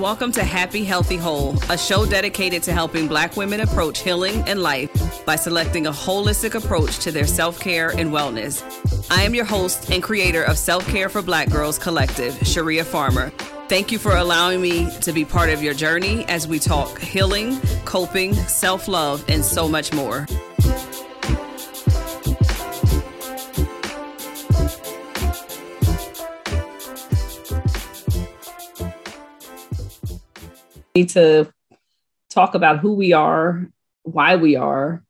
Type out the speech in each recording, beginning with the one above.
Welcome to Happy Healthy Whole, a show dedicated to helping Black women approach healing and life by selecting a holistic approach to their self care and wellness. I am your host and creator of Self Care for Black Girls Collective, Sharia Farmer. Thank you for allowing me to be part of your journey as we talk healing, coping, self love, and so much more. Need to talk about who we are, why we are,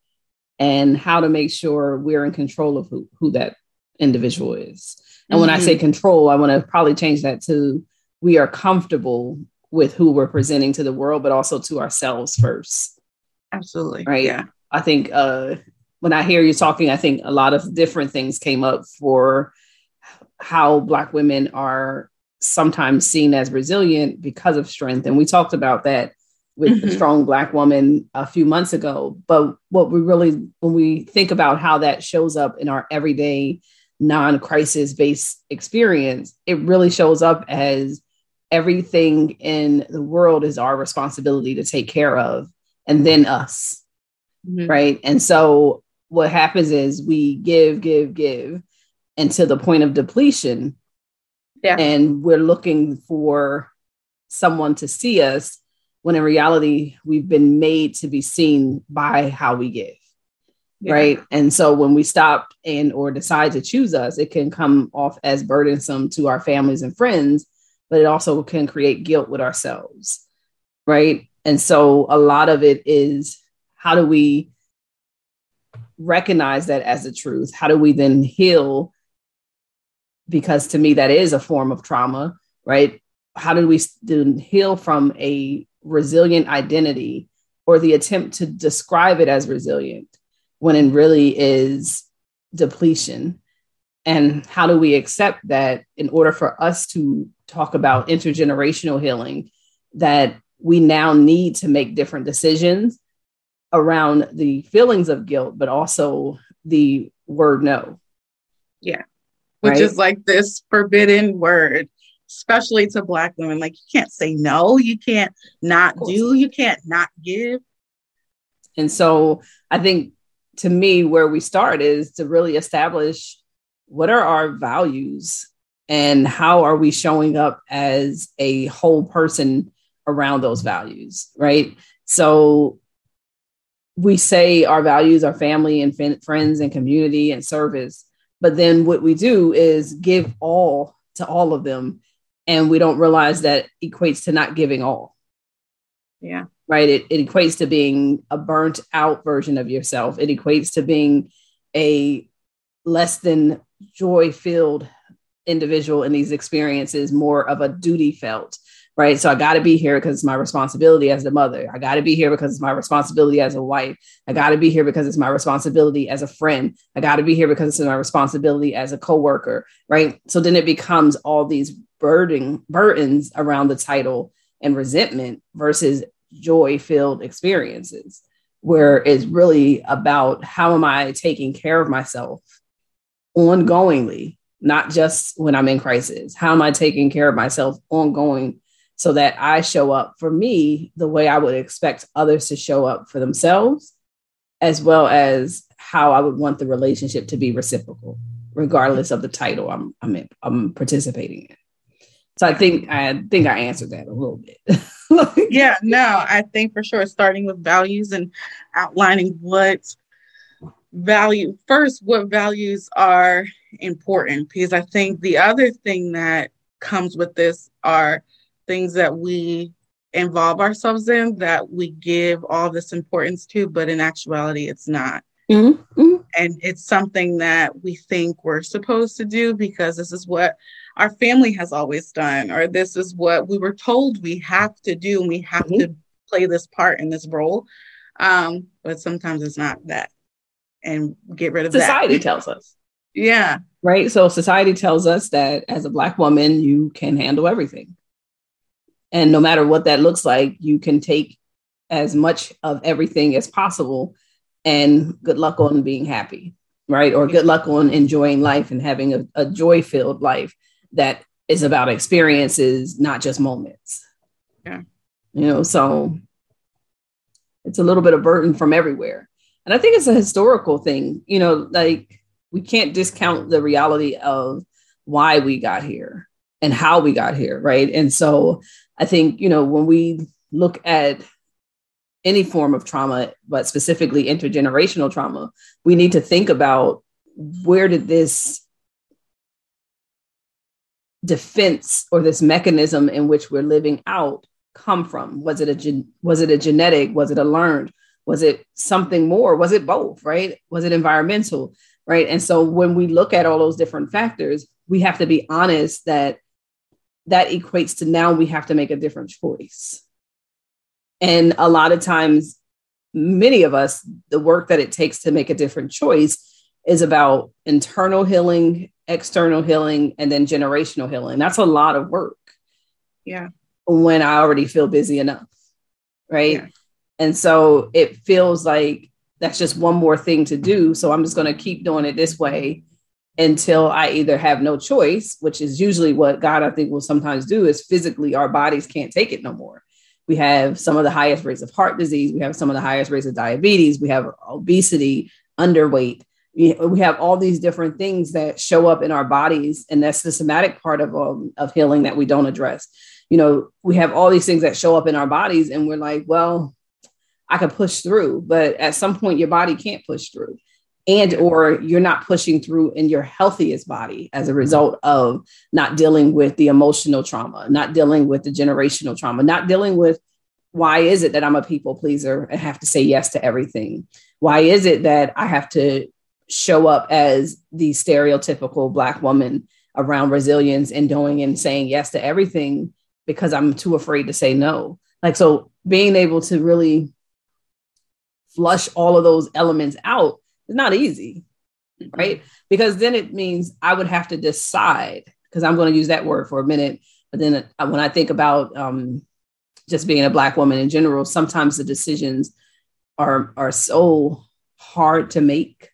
and how to make sure we're in control of who, who that individual is. And mm-hmm. when I say mm-hmm. control, I want to probably change that to we are comfortable with who we're presenting to the world, but also to ourselves first. Absolutely. Right. Yeah. I think uh, when I hear you talking, I think a lot of different things came up for how Black women are sometimes seen as resilient because of strength. And we talked about that with mm-hmm. the strong black woman a few months ago. But what we really, when we think about how that shows up in our everyday non-crisis based experience, it really shows up as everything in the world is our responsibility to take care of, and then us. Mm-hmm. Right. And so what happens is we give, give, give, and to the point of depletion, yeah. And we're looking for someone to see us when in reality we've been made to be seen by how we give. Yeah. Right. And so when we stop and or decide to choose us, it can come off as burdensome to our families and friends, but it also can create guilt with ourselves. Right. And so a lot of it is how do we recognize that as a truth? How do we then heal because to me that is a form of trauma right? How do we heal from a resilient identity or the attempt to describe it as resilient when it really is depletion? And how do we accept that in order for us to talk about intergenerational healing that we now need to make different decisions around the feelings of guilt but also the word no? Yeah which right? is like this forbidden word, especially to Black women. Like, you can't say no, you can't not do, you can't not give. And so I think to me, where we start is to really establish what are our values and how are we showing up as a whole person around those values, right? So we say our values are family and friends and community and service but then what we do is give all to all of them. And we don't realize that equates to not giving all. Yeah. Right. It, it equates to being a burnt out version of yourself. It equates to being a less than joy filled individual in these experiences, more of a duty felt right? So I got to be here because it's my responsibility as the mother. I got to be here because it's my responsibility as a wife. I got to be here because it's my responsibility as a friend. I got to be here because it's my responsibility as a coworker, right? So then it becomes all these burden burdens around the title and resentment versus joy-filled experiences where it's really about how am I taking care of myself ongoingly, not just when I'm in crisis. How am I taking care of myself ongoing so that I show up for me the way I would expect others to show up for themselves, as well as how I would want the relationship to be reciprocal, regardless of the title I'm I'm, in, I'm participating in. So I think I think I answered that a little bit. yeah, no, I think for sure starting with values and outlining what value first what values are important because I think the other thing that comes with this are things that we involve ourselves in that we give all this importance to, but in actuality, it's not. Mm-hmm. mm-hmm. And it's something that we think we're supposed to do because this is what our family has always done, or this is what we were told we have to do, and we have mm-hmm. to play this part in this role. Um, but sometimes it's not that. And get rid of society that. tells us. Yeah. Right. So society tells us that as a black woman, you can handle everything. And no matter what that looks like, you can take as much of everything as possible. And good luck on being happy, right? Or good luck on enjoying life and having a, a joy filled life that is about experiences, not just moments. Yeah. You know, so it's a little bit of burden from everywhere. And I think it's a historical thing, you know, like we can't discount the reality of why we got here and how we got here, right? And so I think, you know, when we look at any form of trauma, but specifically intergenerational trauma, we need to think about where did this defense or this mechanism in which we're living out come from? Was it a gen- was it a genetic? Was it a learned? Was it something more? Was it both? Right? Was it environmental? Right? And so when we look at all those different factors, we have to be honest that that equates to now we have to make a different choice. And a lot of times, many of us, the work that it takes to make a different choice is about internal healing, external healing, and then generational healing. That's a lot of work. Yeah. When I already feel busy enough. Right. Yeah. And so it feels like that's just one more thing to do. So I'm just going to keep doing it this way until I either have no choice, which is usually what God, I think, will sometimes do, is physically our bodies can't take it no more. We have some of the highest rates of heart disease. We have some of the highest rates of diabetes. We have obesity, underweight. We, have all these different things that show up in our bodies. And that's the somatic part of, um, of healing that we don't address. You know, we have all these things that show up in our bodies, and we're like, well, I could push through, but at some point your body can't push through. And or you're not pushing through in your healthiest body as a result of not dealing with the emotional trauma, not dealing with the generational trauma, not dealing with why is it that I'm a people pleaser and have to say yes to everything? Why is it that I have to show up as the stereotypical Black woman around resilience and doing and saying yes to everything because I'm too afraid to say no? Like, so being able to really flush all of those elements out is not easy, mm-hmm. right? Because then it means I would have to decide, because I'm going to use that word for a minute. But then uh, when I think about um, just being a Black woman in general, sometimes the decisions are, are so hard to make.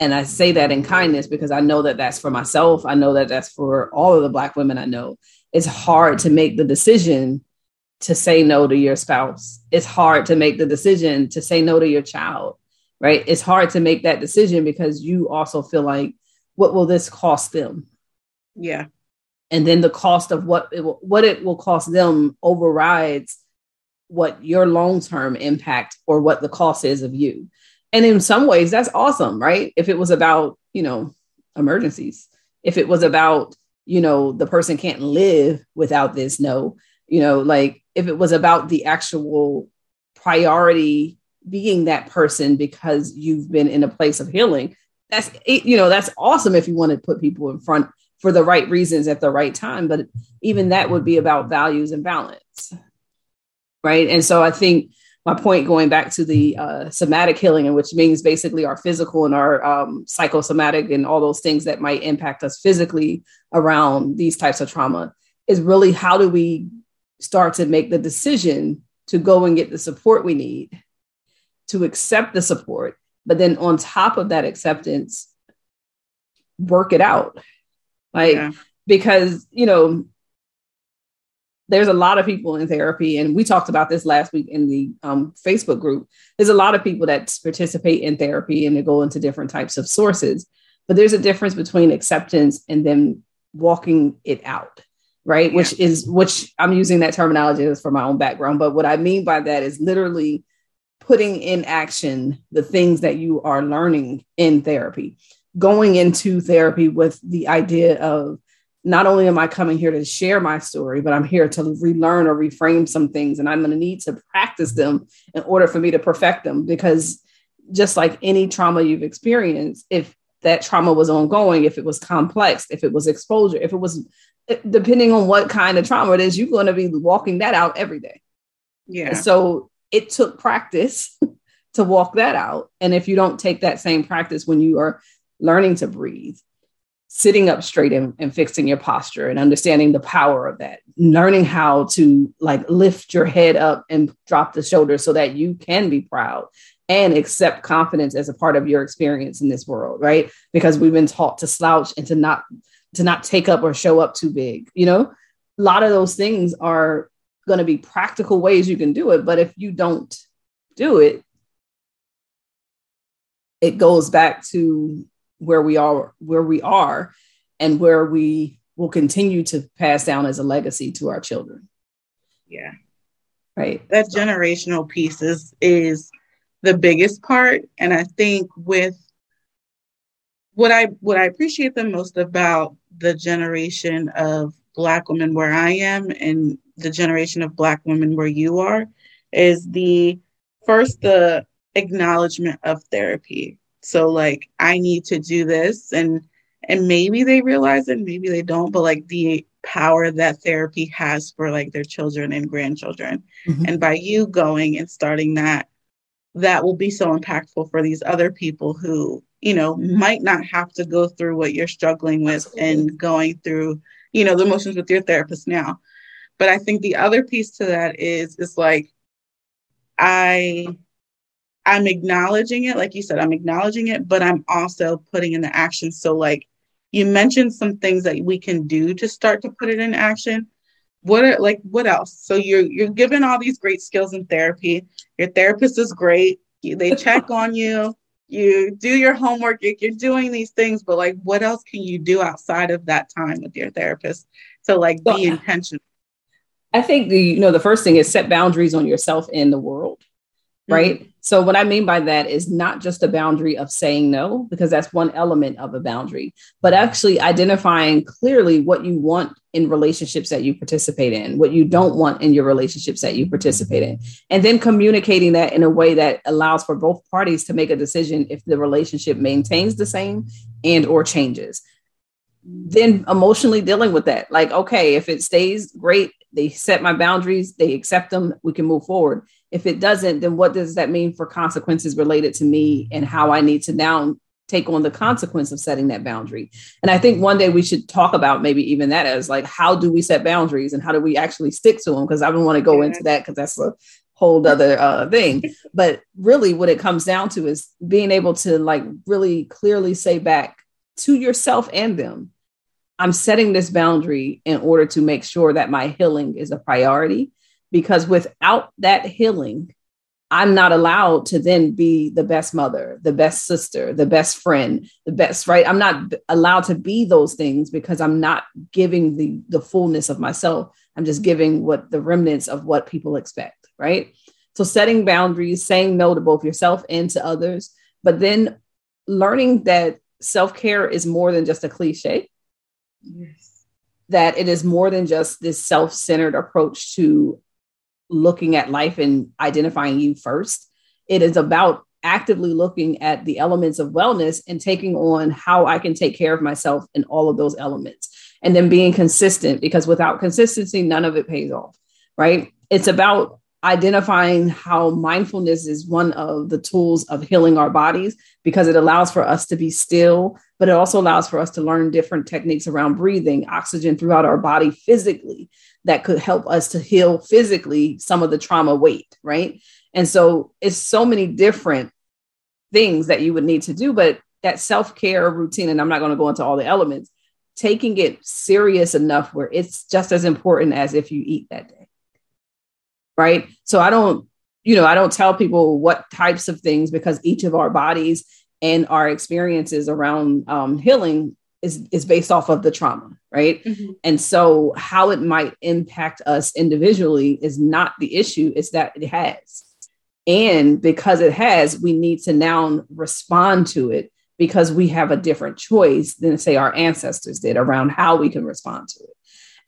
And I say that in kindness because I know that that's for myself. I know that that's for all of the Black women I know. It's hard to make the decision to say no to your spouse. It's hard to make the decision to say no to your child, right? It's hard to make that decision because you also feel like, what will this cost them? Yeah. And then the cost of what it will, what it will cost them overrides what your long term impact or what the cost is of you. And in some ways, that's awesome, right? If it was about, you know, emergencies, if it was about, you know, the person can't live without this, no, you know, like if it was about the actual priority being that person because you've been in a place of healing that's you know that's awesome if you want to put people in front for the right reasons at the right time but even that would be about values and balance right? And so i think my point going back to the uh, somatic healing and which means basically our physical and our um, psychosomatic and all those things that might impact us physically around these types of trauma is really how do we start to make the decision to go and get the support we need, to accept the support, but then on top of that acceptance, work it out. Like, yeah. because, you know, there's a lot of people in therapy, and we talked about this last week in the um, Facebook group. There's a lot of people that participate in therapy and they go into different types of sources, but there's a difference between acceptance and then walking it out right yeah. which is which i'm using that terminology as for my own background but what i mean by that is literally putting in action the things that you are learning in therapy going into therapy with the idea of not only am i coming here to share my story but i'm here to relearn or reframe some things and i'm going to need to practice them in order for me to perfect them because just like any trauma you've experienced if that trauma was ongoing, if it was complex, if it was exposure, if it was eh, depending on what kind of trauma it is, you're going to be walking that out every day. Yeah. And so it took practice to walk that out. And if you don't take that same practice when you are learning to breathe, sitting up straight and, and fixing your posture and understanding the power of that, learning how to like lift your head up and drop the shoulders so that you can be proud and accept confidence as a part of your experience in this world, right? Because we've been taught to slouch and to not to not take up or show up too big you know a lot of those things are going to be practical ways you can do it. But if you don't do it, it goes back to where we are, where we are, and where we will continue to pass down as a legacy to our children. Yeah. Right. That generational piece is, is the biggest part. And I think with what I what I appreciate the most about the generation of black women where I am and the generation of black women where you are is the first the acknowledgement of therapy. So like I need to do this and and maybe they realize it, maybe they don't, but like the power that therapy has for like their children and grandchildren. Mm-hmm. And by you going and starting that, that will be so impactful for these other people who, you know, might not have to go through what you're struggling with Absolutely. and going through, you know, the emotions with your therapist now. But I think the other piece to that is is like I I'm acknowledging it, like you said, I'm acknowledging it, but I'm also putting in the action. So, like you mentioned some things that we can do to start to put it in action. What are like what else? So you're you're given all these great skills in therapy. Your therapist is great. They check on you. You do your homework. You're doing these things, but like, what else can you do outside of that time with your therapist to like be intentional? I think the you know the first thing is set boundaries on yourself and the world, right? Mm-hmm. So what I mean by that is not just a boundary of saying no because that's one element of a boundary, but actually identifying clearly what you want in relationships that you participate in, what you don't want in your relationships that you participate in, and then communicating that in a way that allows for both parties to make a decision if the relationship maintains the same and or changes then emotionally dealing with that. Like, okay, if it stays great, they set my boundaries, they accept them, we can move forward. If it doesn't, then what does that mean for consequences related to me and how I need to now take on the consequence of setting that boundary? And I think one day we should talk about maybe even that as like, how do we set boundaries and how do we actually stick to them? Because I don't want to go into that because that's a whole other uh, thing. But really, what it comes down to is being able to like really clearly say back to yourself and them I'm setting this boundary in order to make sure that my healing is a priority. Because without that healing, I'm not allowed to then be the best mother, the best sister, the best friend, the best, right? I'm not allowed to be those things because I'm not giving the, the fullness of myself. I'm just giving what the remnants of what people expect, right? So setting boundaries, saying no to both yourself and to others, but then learning that self care is more than just a cliche Yes. That it is more than just this self centered approach to looking at life and identifying you first. It is about actively looking at the elements of wellness and taking on how I can take care of myself in all of those elements. And then being consistent because without consistency, none of it pays off, right? It's about identifying how mindfulness is one of the tools of healing our bodies because it allows for us to be still, but it also allows for us to learn different techniques around breathing, oxygen throughout our body physically that could help us to heal physically some of the trauma weight, right? And so it's so many different things that you would need to do, but that self care routine, and I'm not going to go into all the elements, taking it serious enough where it's just as important as if you eat that day right? So I don't, you know, I don't tell people what types of things because each of our bodies and our experiences around um, healing is is based off of the trauma, right? Mm-hmm. And so how it might impact us individually is not the issue; it's that it has, and because it has, we need to now respond to it because we have a different choice than say our ancestors did around how we can respond to it.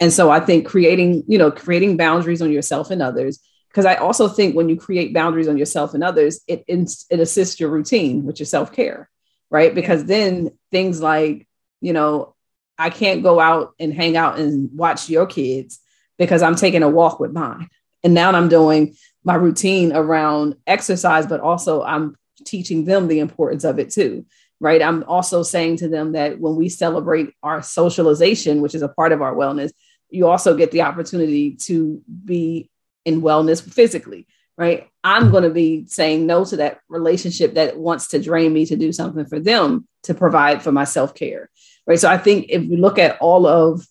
And so I think creating, you know, creating boundaries on yourself and others, because I also think when you create boundaries on yourself and others, it it assists your routine with your self care, right? Because then things like, you know, I can't go out and hang out and watch your kids because I'm taking a walk with mine. And now I'm doing my routine around exercise, but also I'm teaching them the importance of it too right? I'm also saying to them that when we celebrate our socialization, which is a part of our wellness, you also get the opportunity to be in wellness physically, right? I'm mm-hmm. going to be saying no to that relationship that wants to drain me to do something for them to provide for my self care, right? So I think if you look at all of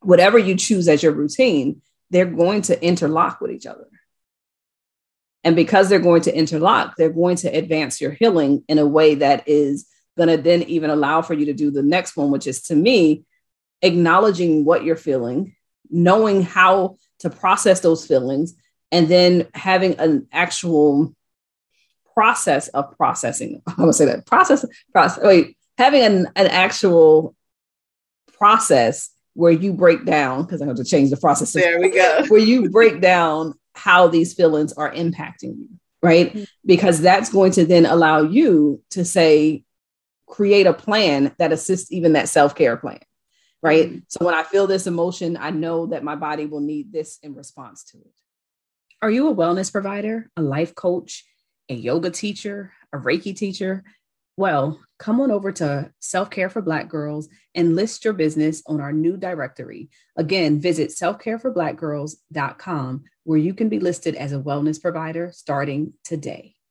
whatever you choose as your routine, they're going to interlock with each other. And because they're going to interlock, they're going to advance your healing in a way that is going to then even allow for you to do the next one, which is to me, acknowledging what you're feeling, knowing how to process those feelings, and then having an actual process of processing. I'm gonna say that process, process. Wait, having an, an actual process where you break down because I have to change the process. There we go. where you break down how these feelings are impacting you, right? Mm-hmm. Because that's going to then allow you to say, create a plan that assists even that self care plan, right? Mm-hmm. So when I feel this emotion, I know that my body will need this in response to it. Are you a wellness provider, a life coach, a yoga teacher, a Reiki teacher? Well, come on over to Self Care for Black Girls and list your business on our new directory. Again, visit selfcareforblackgirls.com where you can be listed as a wellness provider starting today.